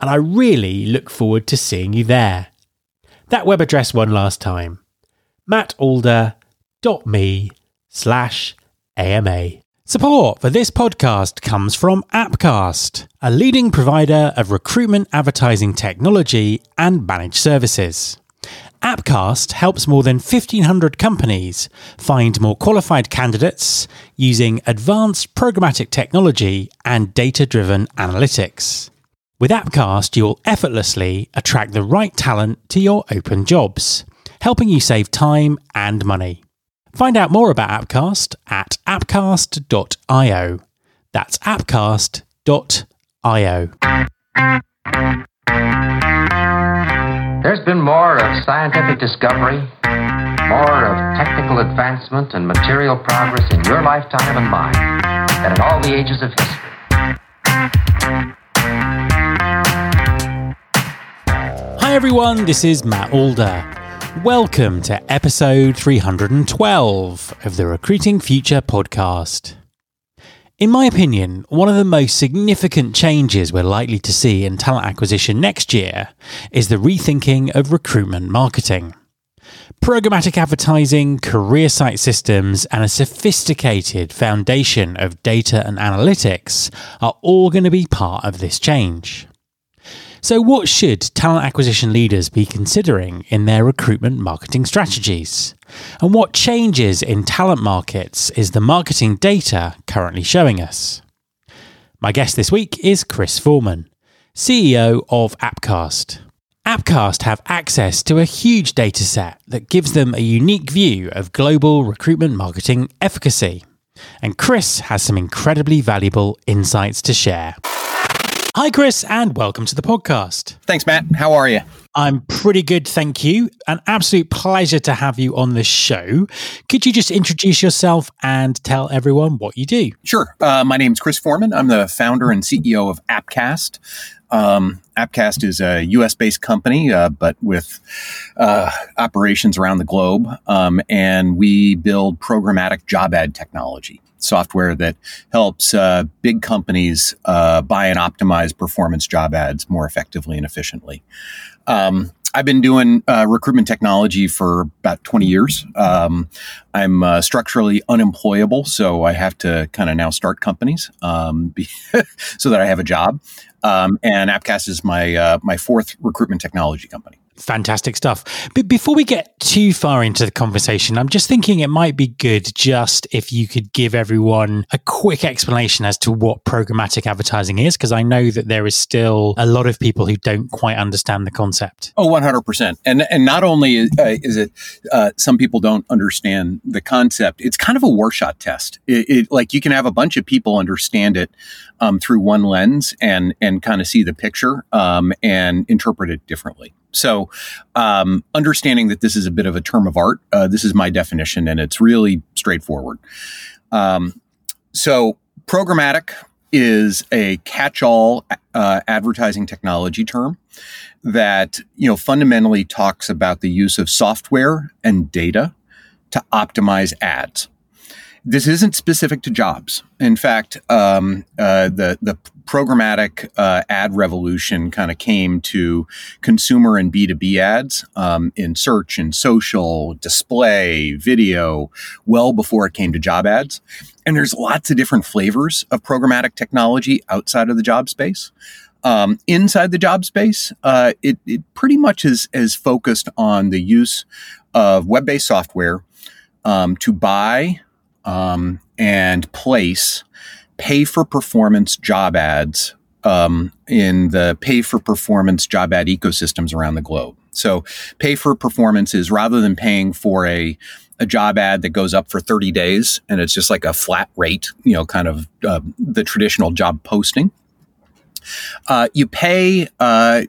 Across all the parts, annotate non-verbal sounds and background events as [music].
and I really look forward to seeing you there. That web address one last time mattalder.me slash AMA. Support for this podcast comes from Appcast, a leading provider of recruitment advertising technology and managed services. Appcast helps more than 1,500 companies find more qualified candidates using advanced programmatic technology and data driven analytics. With Appcast, you'll effortlessly attract the right talent to your open jobs, helping you save time and money. Find out more about Appcast at appcast.io. That's appcast.io. There's been more of scientific discovery, more of technical advancement and material progress in your lifetime and mine than in all the ages of history. Everyone, this is Matt Alder. Welcome to episode 312 of the Recruiting Future podcast. In my opinion, one of the most significant changes we're likely to see in talent acquisition next year is the rethinking of recruitment marketing. Programmatic advertising, career site systems, and a sophisticated foundation of data and analytics are all going to be part of this change. So, what should talent acquisition leaders be considering in their recruitment marketing strategies? And what changes in talent markets is the marketing data currently showing us? My guest this week is Chris Forman, CEO of Appcast. Appcast have access to a huge data set that gives them a unique view of global recruitment marketing efficacy. And Chris has some incredibly valuable insights to share. Hi, Chris, and welcome to the podcast. Thanks, Matt. How are you? I'm pretty good, thank you. An absolute pleasure to have you on the show. Could you just introduce yourself and tell everyone what you do? Sure. Uh, my name is Chris Forman. I'm the founder and CEO of Appcast. Um, Appcast is a US based company, uh, but with uh, operations around the globe. Um, and we build programmatic job ad technology software that helps uh, big companies uh, buy and optimize performance job ads more effectively and efficiently. Um, I've been doing uh, recruitment technology for about 20 years. Um, I'm uh, structurally unemployable, so I have to kind of now start companies um, be, [laughs] so that I have a job. Um, and Appcast is my uh, my fourth recruitment technology company. Fantastic stuff. But before we get too far into the conversation, I'm just thinking it might be good just if you could give everyone a quick explanation as to what programmatic advertising is, because I know that there is still a lot of people who don't quite understand the concept. Oh, 100%. And, and not only is, uh, is it uh, some people don't understand the concept, it's kind of a Rorschach test. It, it, like you can have a bunch of people understand it um, through one lens and, and kind of see the picture um, and interpret it differently. So, um, understanding that this is a bit of a term of art, uh, this is my definition, and it's really straightforward. Um, so, programmatic is a catch-all uh, advertising technology term that you know fundamentally talks about the use of software and data to optimize ads this isn't specific to jobs. In fact, um, uh, the the programmatic uh, ad revolution kind of came to consumer and B two B ads um, in search and social, display, video, well before it came to job ads. And there's lots of different flavors of programmatic technology outside of the job space. Um, inside the job space, uh, it, it pretty much is, is focused on the use of web based software um, to buy um, and place pay for performance job ads um, in the pay for performance job ad ecosystems around the globe. So, pay for performance is rather than paying for a a job ad that goes up for 30 days and it's just like a flat rate, you know, kind of uh, the traditional job posting. Uh, you pay uh,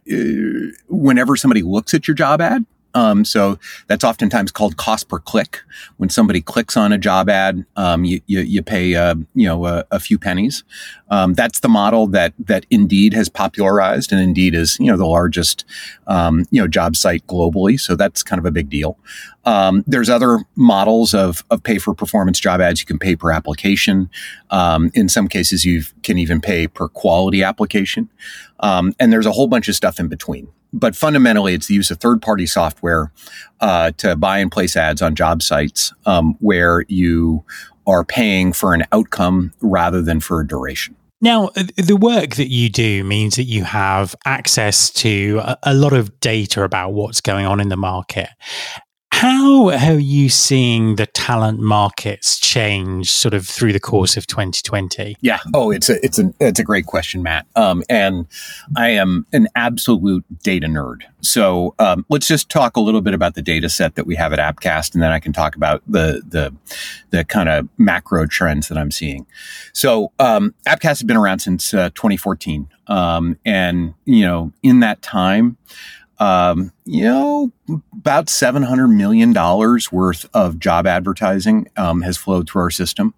whenever somebody looks at your job ad. Um, so that's oftentimes called cost per click. When somebody clicks on a job ad, um, you, you, you, pay uh, you know a, a few pennies. Um, that's the model that that Indeed has popularized, and Indeed is you know the largest um, you know job site globally. So that's kind of a big deal. Um, there's other models of, of pay for performance job ads. You can pay per application. Um, in some cases, you can even pay per quality application. And there's a whole bunch of stuff in between. But fundamentally, it's the use of third party software uh, to buy and place ads on job sites um, where you are paying for an outcome rather than for a duration. Now, the work that you do means that you have access to a, lot of data about what's going on in the market. How are you seeing the talent markets change sort of through the course of 2020? Yeah. Oh, it's a it's a it's a great question, Matt. Um, and I am an absolute data nerd. So um, let's just talk a little bit about the data set that we have at Appcast, and then I can talk about the the the kind of macro trends that I'm seeing. So um, Appcast has been around since uh, 2014, um, and you know in that time um, you know, about $700 million worth of job advertising um, has flowed through our system.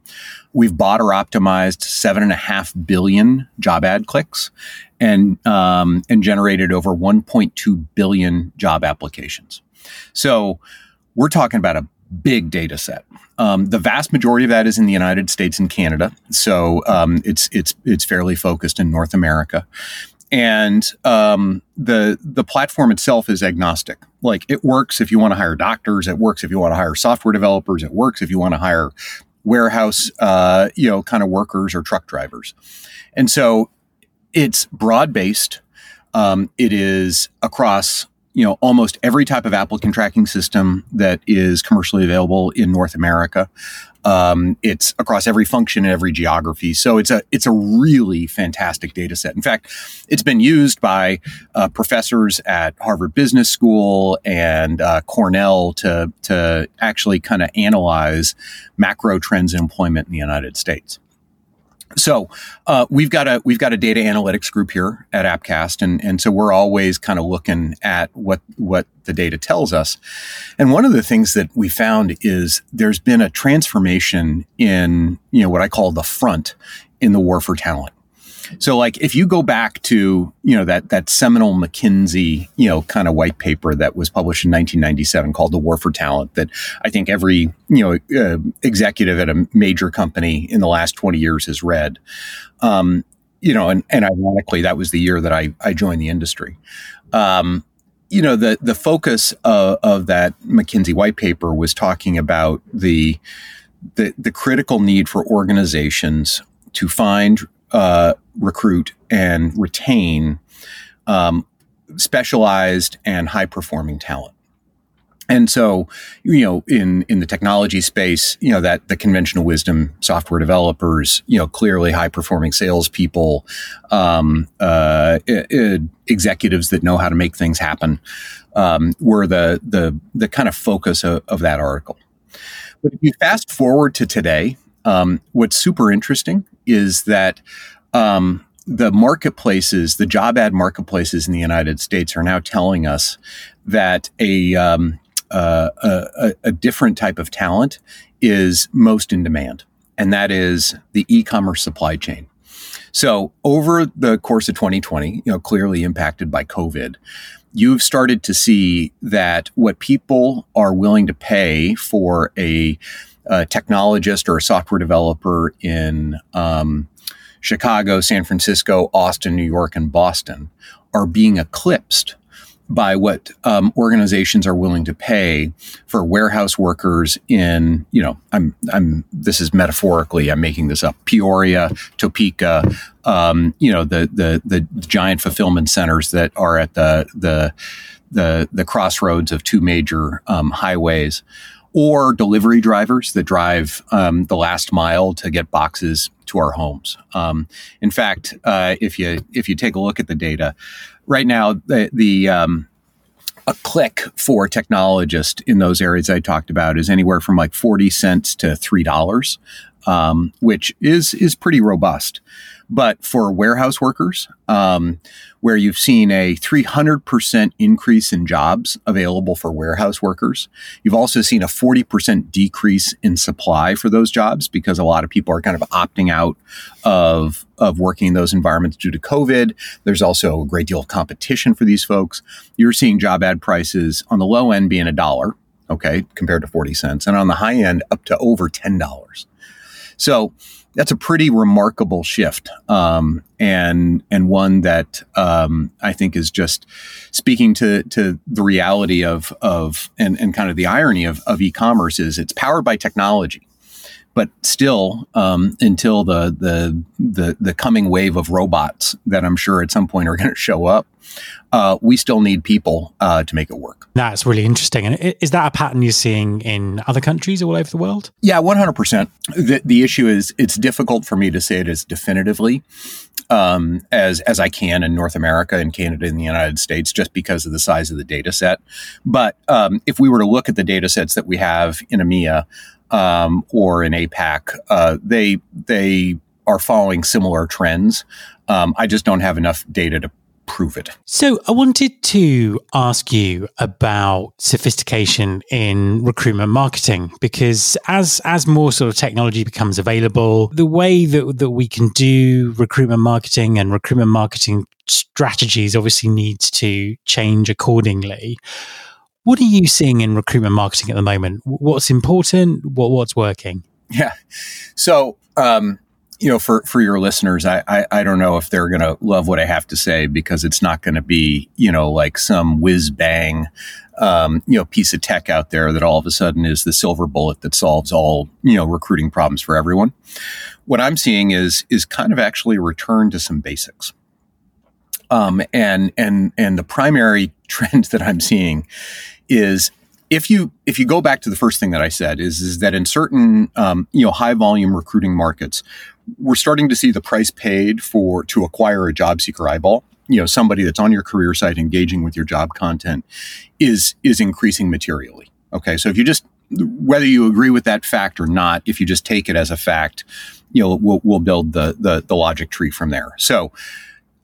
We've bought or optimized seven and a half billion job ad clicks and, um, and generated over 1.2 billion job applications. So we're talking about a big data set. Um, the vast majority of that is in the United States and Canada, so um, it's it's it's fairly focused in North America and um, the the platform itself is agnostic. Like it works if you want to hire doctors, it works if you want to hire software developers, it works if you want to hire warehouse, uh, you know, kind of workers or truck drivers. And so it's broad based. Um, it is across you know almost every type of applicant tracking system that is commercially available in North America. Um, it's across every function and every geography. So it's a it's a really fantastic data set. In fact, it's been used by uh, professors at Harvard Business School and uh, Cornell to to actually kind of analyze macro trends in employment in the United States. So uh, we've got a we've got a data analytics group here at Appcast, and and so we're always kind of looking at what what the data tells us. And one of the things that we found is there's been a transformation in you know what I call the front in the war for talent. So like if you go back to, you know, that, that seminal McKinsey, you know, kind of white paper that was published in 1997 called The War for Talent that I think every, you know, uh, executive at a major company in the last 20 years has read. Um, you know, and, and ironically, that was the year that I, I joined the industry. Um, you know, the, the focus of, of that McKinsey white paper was talking about the, the, the critical need for organizations to find uh, recruit and retain um, specialized and high performing talent. And so, you know, in, in the technology space, you know, that the conventional wisdom software developers, you know, clearly high performing salespeople, um, uh, executives that know how to make things happen, um, were the, the, the kind of focus of, of that article. But if you fast forward to today, um, what's super interesting is that um, the marketplaces, the job ad marketplaces in the United States are now telling us that a, um, uh, a, a different type of talent is most in demand, and that is the e-commerce supply chain. So over the course of 2020, you know, clearly impacted by COVID, you've started to see that what people are willing to pay for a, a technologist or a software developer in um, Chicago, San Francisco, Austin, New York, and Boston are being eclipsed by what um, organizations are willing to pay for warehouse workers in, you know, I'm, I'm, this is metaphorically, I'm making this up, Peoria, Topeka, um, you know, the, the, the giant fulfillment centers that are at the, the, the, the crossroads of two major um, highways or delivery drivers that drive um, the last mile to get boxes to our homes. Um, in fact, uh, if you if you take a look at the data, right now the the um, a click for a technologist in those areas I talked about is anywhere from like forty cents to three dollars, um, which is is pretty robust. But for warehouse workers, um, where you've seen a 300% increase in jobs available for warehouse workers, you've also seen a 40% decrease in supply for those jobs because a lot of people are kind of opting out of, of working in those environments due to COVID. There's also a great deal of competition for these folks. You're seeing job ad prices on the low end being a dollar, okay, compared to 40 cents, and on the high end up to over $10. So, that's a pretty remarkable shift, um, and and one that um, I think is just speaking to to the reality of of and, and kind of the irony of, of e-commerce is it's powered by technology, but still um, until the, the the the coming wave of robots that I'm sure at some point are going to show up, uh, we still need people uh, to make it work. That's really interesting. And is that a pattern you're seeing in other countries all over the world? Yeah, 100%. The, the issue is it's difficult for me to say it as definitively um, as, as I can in North America and Canada and the United States just because of the size of the data set. But um, if we were to look at the data sets that we have in EMEA um, or in APAC, uh, they, they are following similar trends. Um, I just don't have enough data to prove it. So I wanted to ask you about sophistication in recruitment marketing because as as more sort of technology becomes available, the way that that we can do recruitment marketing and recruitment marketing strategies obviously needs to change accordingly. What are you seeing in recruitment marketing at the moment? What's important? What what's working? Yeah. So um, you know, for, for your listeners, I, I, I don't know if they're going to love what I have to say because it's not going to be, you know, like some whiz bang, um, you know, piece of tech out there that all of a sudden is the silver bullet that solves all, you know, recruiting problems for everyone. What I'm seeing is, is kind of actually a return to some basics. Um, and, and, and the primary [laughs] trend that I'm seeing is if you if you go back to the first thing that I said is is that in certain um, you know high volume recruiting markets we're starting to see the price paid for to acquire a job seeker eyeball. You know somebody that's on your career site engaging with your job content is is increasing materially. Okay. So if you just whether you agree with that fact or not if you just take it as a fact you know we'll, we'll build the, the, the logic tree from there. So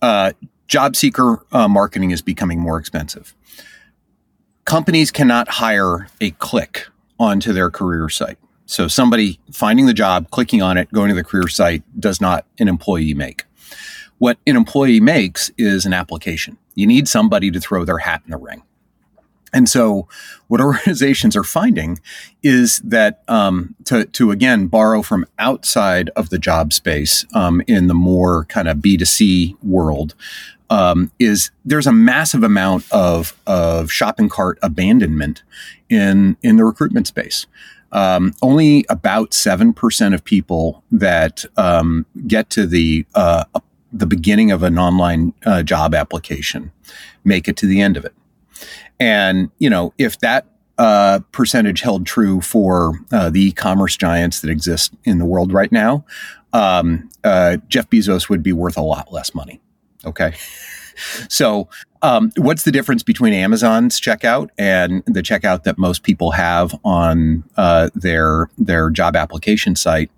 uh, job seeker uh, marketing is becoming more expensive companies cannot hire a click onto their career site so somebody finding the job, clicking on it, going to the career site does not an employee make. What an employee makes is an application. You need somebody to throw their hat in the ring. And so, what organizations are finding is that um, to, to again borrow from outside of the job space um, in the more kind of B2C world, um, is there's a massive amount of, of shopping cart abandonment in, in the recruitment space um, only about 7% of people that um, get to the uh, the beginning of an online uh, job application make it to the end of it. And, you know, if that uh, percentage held true for uh, the e-commerce giants that exist in the world right now, um, uh, Jeff Bezos would be worth a lot less money. Okay. [laughs] So, um, what's the difference between Amazon's checkout and the checkout that most people have on uh, their their job application site?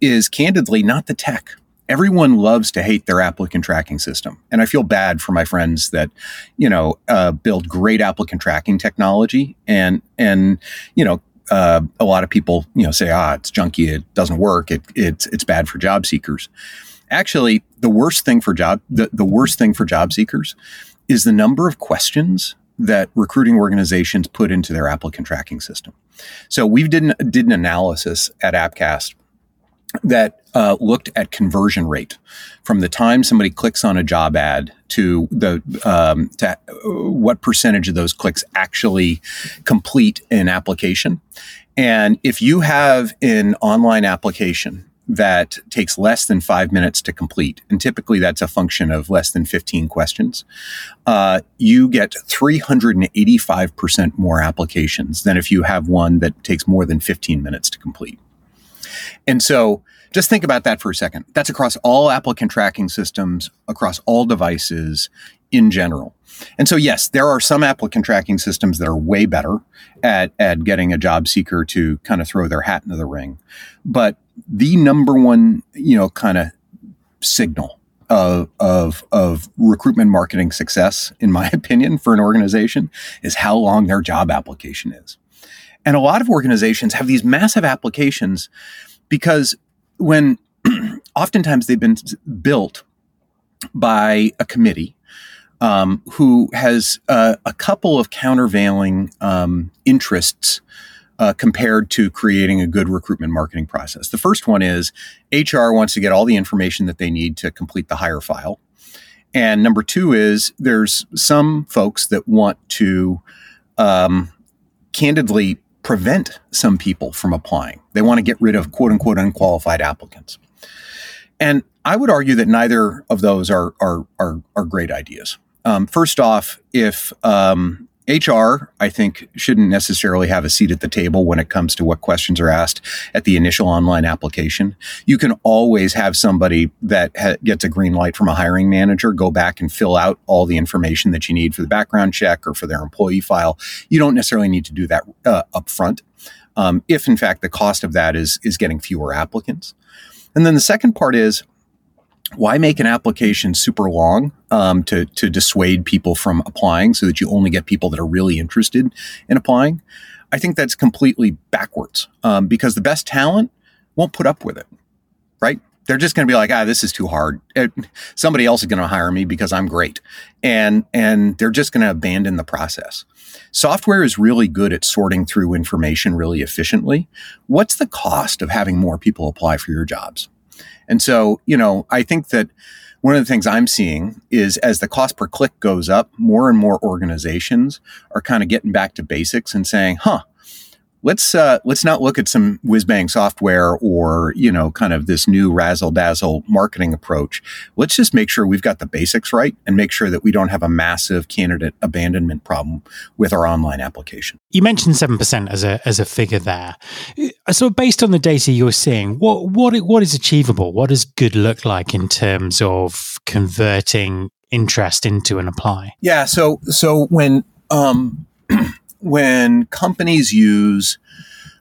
Is candidly not the tech. Everyone loves to hate their applicant tracking system, and I feel bad for my friends that you know uh, build great applicant tracking technology, and and you know uh, a lot of people, you know, say, ah, it's junky, it doesn't work, it, it's it's bad for job seekers. Actually the worst thing for job the, the worst thing for job seekers is the number of questions that recruiting organizations put into their applicant tracking system. So we've did an, did an analysis at Appcast that uh, looked at conversion rate from the time somebody clicks on a job ad to the um, to uh, what percentage of those clicks actually complete an application. And if you have an online application that takes less than five minutes to complete, and typically that's a function of less than 15 questions, uh, you get 385% more applications than if you have one that takes more than 15 minutes to complete. And so just think about that for a second. That's across all applicant tracking systems, across all devices in general. And so, yes, there are some applicant tracking systems that are way better at, at getting a job seeker to kind of throw their hat into the ring. But the number one, you know, kind of signal of, of, of recruitment marketing success, in my [laughs] opinion, for an organization is how long their job application is. And a lot of organizations have these massive applications because when [clears throat] oftentimes they've been built by a committee um, who has uh, a couple of countervailing um, interests uh, compared to creating a good recruitment marketing process. The first one is HR wants to get all the information that they need to complete the hire file. And number two is there's some folks that want to um, candidly prevent some people from applying. They want to get rid of quote unquote unqualified applicants. And I would argue that neither of those are are are, are great ideas. Um, first off, if um, HR, I think, shouldn't necessarily have a seat at the table when it comes to what questions are asked at the initial online application. You can always have somebody that ha- gets a green light from a hiring manager go back and fill out all the information that you need for the background check or for their employee file. You don't necessarily need to do that uh, up front. Um, if in fact the cost of that is is getting fewer applicants. And then the second part is why make an application super long um, to to dissuade people from applying so that you only get people that are really interested in applying? I think that's completely backwards um, because the best talent won't put up with it, right? They're just going to be like, ah, this is too hard. It, somebody else is going to hire me because I'm great, and and they're just going to abandon the process. Software is really good at sorting through information really efficiently. What's the cost of having more people apply for your jobs? And so, you know, I think that one of the things I'm seeing is as the cost per click goes up, more and more organizations are kind of getting back to basics and saying, huh, let's uh, let's not look at some whiz bang software or you know kind of this new razzle dazzle marketing approach. Let's just make sure we've got the basics right and make sure that we don't have a massive candidate abandonment problem with our online application. You mentioned seven percent as a as a figure there. Uh, so based on the data you're seeing, what what what is achievable? What does good look like in terms of converting interest into an apply? Yeah. So so when um, [clears throat] when companies use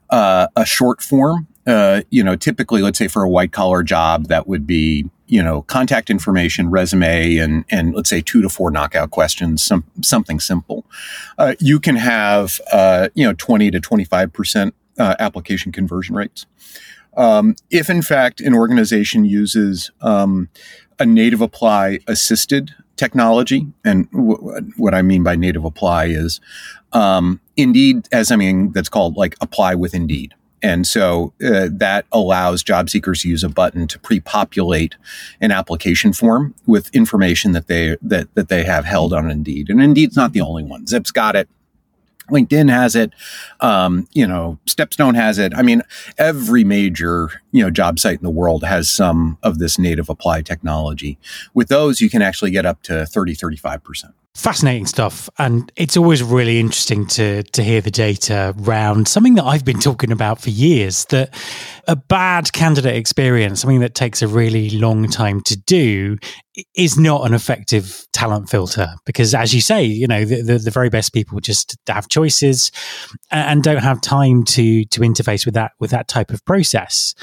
uh, a short form, uh, you know, typically, let's say for a white collar job, that would be you know contact information, resume, and and let's say two to four knockout questions, some something simple. Uh, you can have uh, you know twenty to twenty five percent uh, application conversion rates. Um, if in fact an organization uses um, a native apply assisted technology, and w- what I mean by native apply is um, Indeed has something that's called like apply with Indeed. And so uh, that allows job seekers to use a button to pre-populate an application form with information that they that that they have held on Indeed. And Indeed's not the only one. Zip's got it. LinkedIn has it. Um, you know, Stepstone has it. I mean, every major, you know, job site in the world has some of this native apply technology. With those, you can actually get up to 30, 35% fascinating stuff and it's always really interesting to to hear the data round. Something that I've been talking about for years that a bad candidate experience something that takes a really long time to do is not an effective talent filter. Because as you say you know the, the, the very best people just have choices and don't have time to to interface with that with that type of process.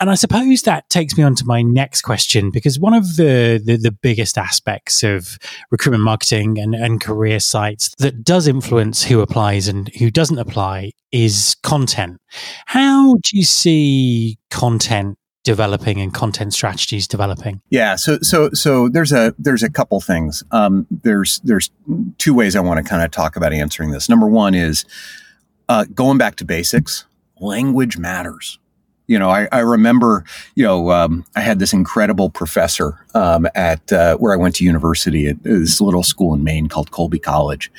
And i suppose that takes me on to my next question because one of the the, the biggest aspects of recruitment marketing and, and career sites that does influence who applies and who doesn't apply is content how do you see content developing and content strategies developing? Yeah, so so so there's a there's a couple things. Um, there's there's two ways I want to kind of talk about answering this. Number one is uh, going back to basics. Language matters. You know, I, I remember, you know, um, I had this incredible professor um, at uh, where I went to university at this little school in Maine called Colby College,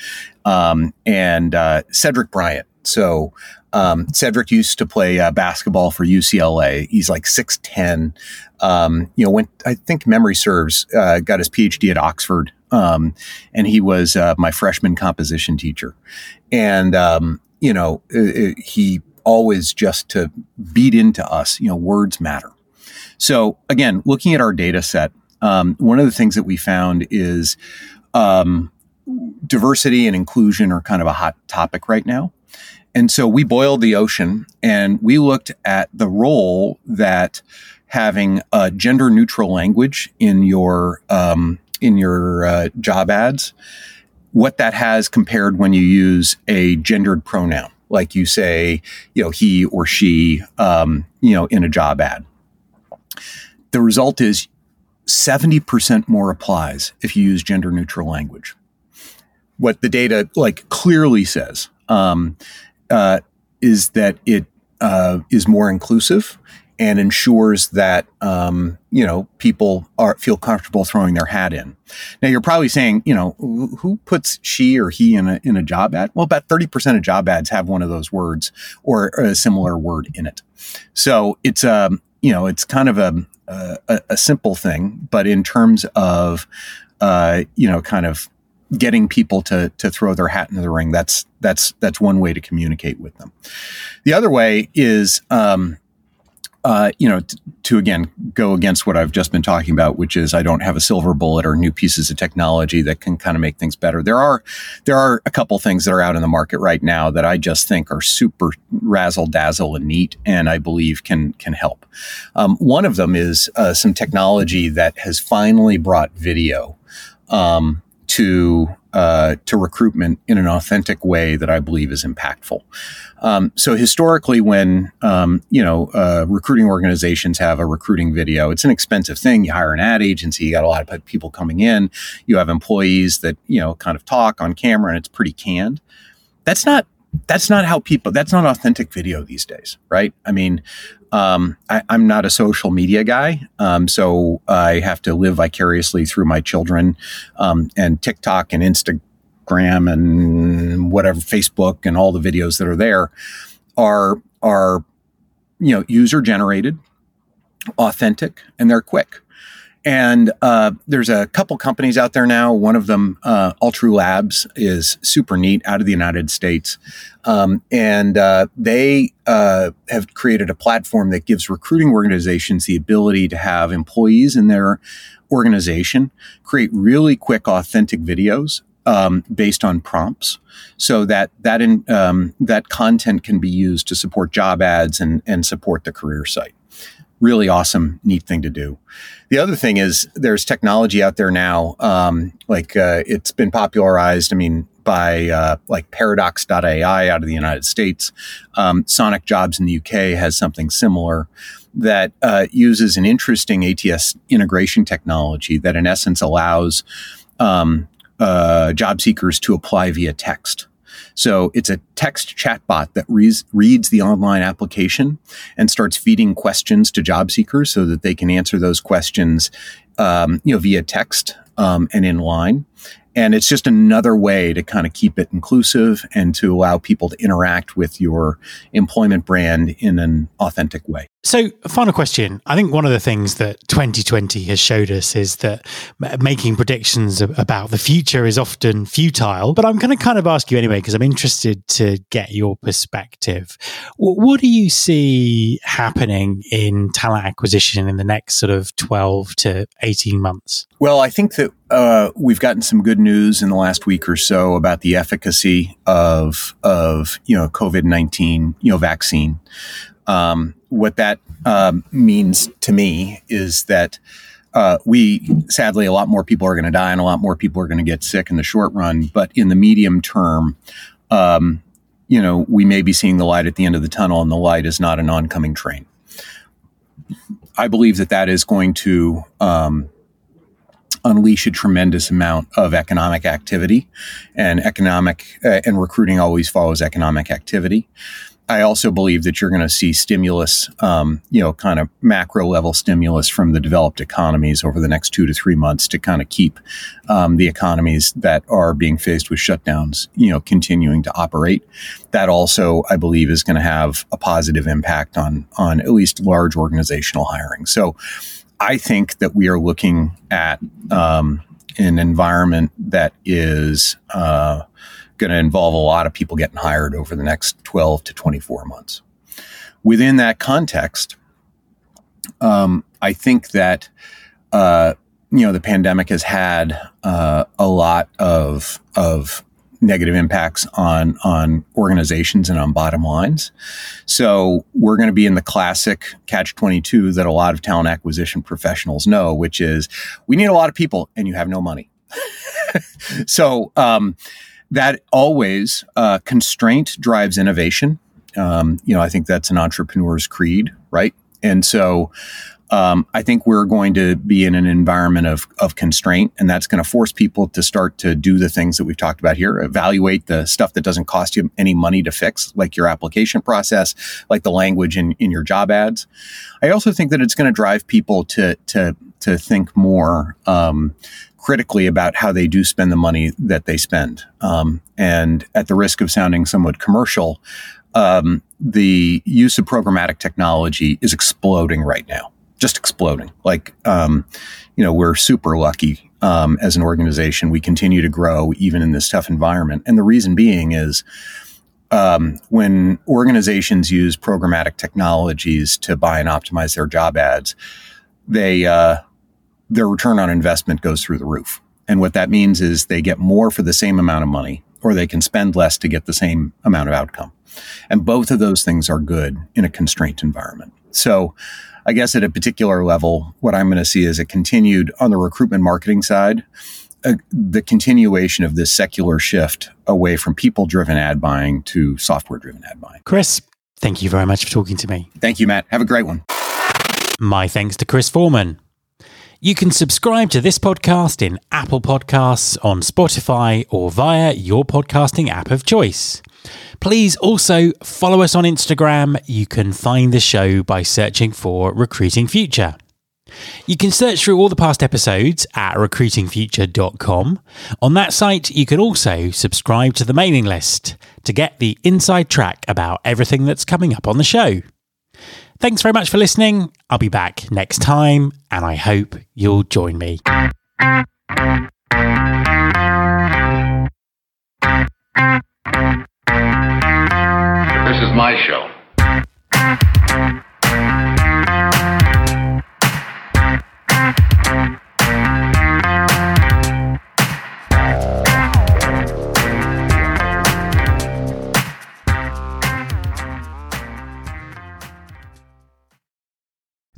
um, and uh, Cedric Bryant. So um, Cedric used to play uh, basketball for UCLA. He's like six ten. Um, you know, went I think memory serves, uh, got his PhD at Oxford, um, and he was uh, my freshman composition teacher. And you know, he always just to beat into us, you know, words matter. So again, looking at our data set, um, one of the things that we found is um, diversity and inclusion are kind of a hot topic right now. And so we boiled the ocean and we looked at the role that having a gender neutral language in your um, in your uh, job ads, what that has compared when you use a gendered pronoun like you say, you know, he or she, um, you know, in a job ad. The result is 70% more applies if you use gender neutral language. What the data like clearly says um, uh, is that it uh, is more inclusive and ensures that um, you know people are feel comfortable throwing their hat in. Now you're probably saying, you know, who puts she or he in a in a job ad? Well, about thirty percent of job ads have one of those words or a similar word in it. So it's um you know it's kind of a a, a simple thing, but in terms of uh, you know kind of getting people to to throw their hat into the ring, that's that's that's one way to communicate with them. The other way is um, uh, you know, t- to again go against what I've just been talking about, which is I don't have a silver bullet or new pieces of technology that can kind of make things better. There are there are a couple things that are out in the market right now that I just think are super razzle dazzle and neat, and I believe can can help. Um, one of them is uh, some technology that has finally brought video um, to uh, to recruitment in an authentic way that I believe is impactful. Um, so historically, when um, you know uh, recruiting organizations have a recruiting video, it's an expensive thing. You hire an ad agency, you got a lot of people coming in, you have employees that you know kind of talk on camera, and it's pretty canned. That's not that's not how people that's not authentic video these days right i mean um, I, am not a social media guy, um, so I have to live vicariously through my children um, and TikTok and Instagram and whatever Facebook and all the videos that are there are are you know user generated, authentic, and they're quick. And uh, there's a couple companies out there now. One of them, uh, Altru Labs, is super neat out of the United States. Um, and uh, they uh, have created a platform that gives recruiting organizations the ability to have employees in their organization create really quick, authentic videos um, based on prompts, so that that in, um, that content can be used to support job ads and and support the career site really awesome, neat thing to do. The other thing is there's technology out there now, um, like uh, it's been popularized. I mean, by uh, like Paradox.ai out of the United States. Um, Sonic Jobs in the UK has something similar that uh, uses an interesting ATS integration technology that, in essence, allows um, uh, job seekers to apply via text. So it's a text chatbot that reads, reads the online application and starts feeding questions to job seekers so that they can answer those questions, um, you know, via text um, and in line. And it's just another way to kind of keep it inclusive and to allow people to interact with your employment brand in an authentic way. So, final question. I think one of the things that 2020 has showed us is that making predictions about the future is often futile. But I'm going to kind of ask you anyway, because I'm interested to get your perspective. What do you see happening in talent acquisition in the next sort of 12 to 18 months? Well, I think that uh, we've gotten some good news in the last week or so about the efficacy of of you know COVID nineteen you know vaccine. Um, what that um, means to me is that uh, we sadly a lot more people are going to die and a lot more people are going to get sick in the short run. But in the medium term, um, you know, we may be seeing the light at the end of the tunnel, and the light is not an oncoming train. I believe that that is going to um, unleash a tremendous amount of economic activity, and economic uh, and recruiting always follows economic activity. I also believe that you're going to see stimulus, um, you know, kind of macro level stimulus from the developed economies over the next two to three months to kind of keep um, the economies that are being faced with shutdowns, you know, continuing to operate. That also, I believe, is going to have a positive impact on on at least large organizational hiring. So, I think that we are looking at um, an environment that is. Uh, going to involve a lot of people getting hired over the next 12 to 24 months. Within that context, um, I think that uh, you know the pandemic has had uh, a lot of of negative impacts on on organizations and on bottom lines. So we're going to be in the classic catch 22 that a lot of talent acquisition professionals know, which is we need a lot of people and you have no money. [laughs] so um, that always uh, constraint drives innovation. Um, you know, I think that's an entrepreneur's creed, right? And so um, I think we're going to be in an environment of, of constraint, and that's going to force people to start to do the things that we've talked about here. Evaluate the stuff that doesn't cost you any money to fix, like your application process, like the language in, in your job ads. I also think that it's going to drive people to to to think more um, critically about how they do spend the money that they spend. Um, and at the risk of sounding somewhat commercial, um, the use of programmatic technology is exploding right now, just exploding. Like, um, you know, we're super lucky um, as an organization. We continue to grow even in this tough environment. And the reason being is, um, when organizations use programmatic technologies to buy and optimize their job ads, they uh, their return on investment goes through the roof. And what that means is they get more for the same amount of money, or they can spend less to get the same amount of outcome. And both of those things are good in a constraint environment. So I guess at a particular level, what I'm going to see is a continued on the recruitment marketing side, uh, the continuation of this secular shift away from people driven ad buying to software driven ad buying. Chris, thank you very much for talking to me. Thank you, Matt. Have a great one. My thanks to Chris Forman. You can subscribe to this podcast in Apple Podcasts, on Spotify, or via your podcasting app of choice. Please also follow us on Instagram. You can find the show by searching for Recruiting Future. You can search through all the past episodes at recruitingfuture.com. On that site, you can also subscribe to the mailing list to get the inside track about everything that's coming up on the show. Thanks very much for listening. I'll be back next time, and I hope you'll join me. This is my show.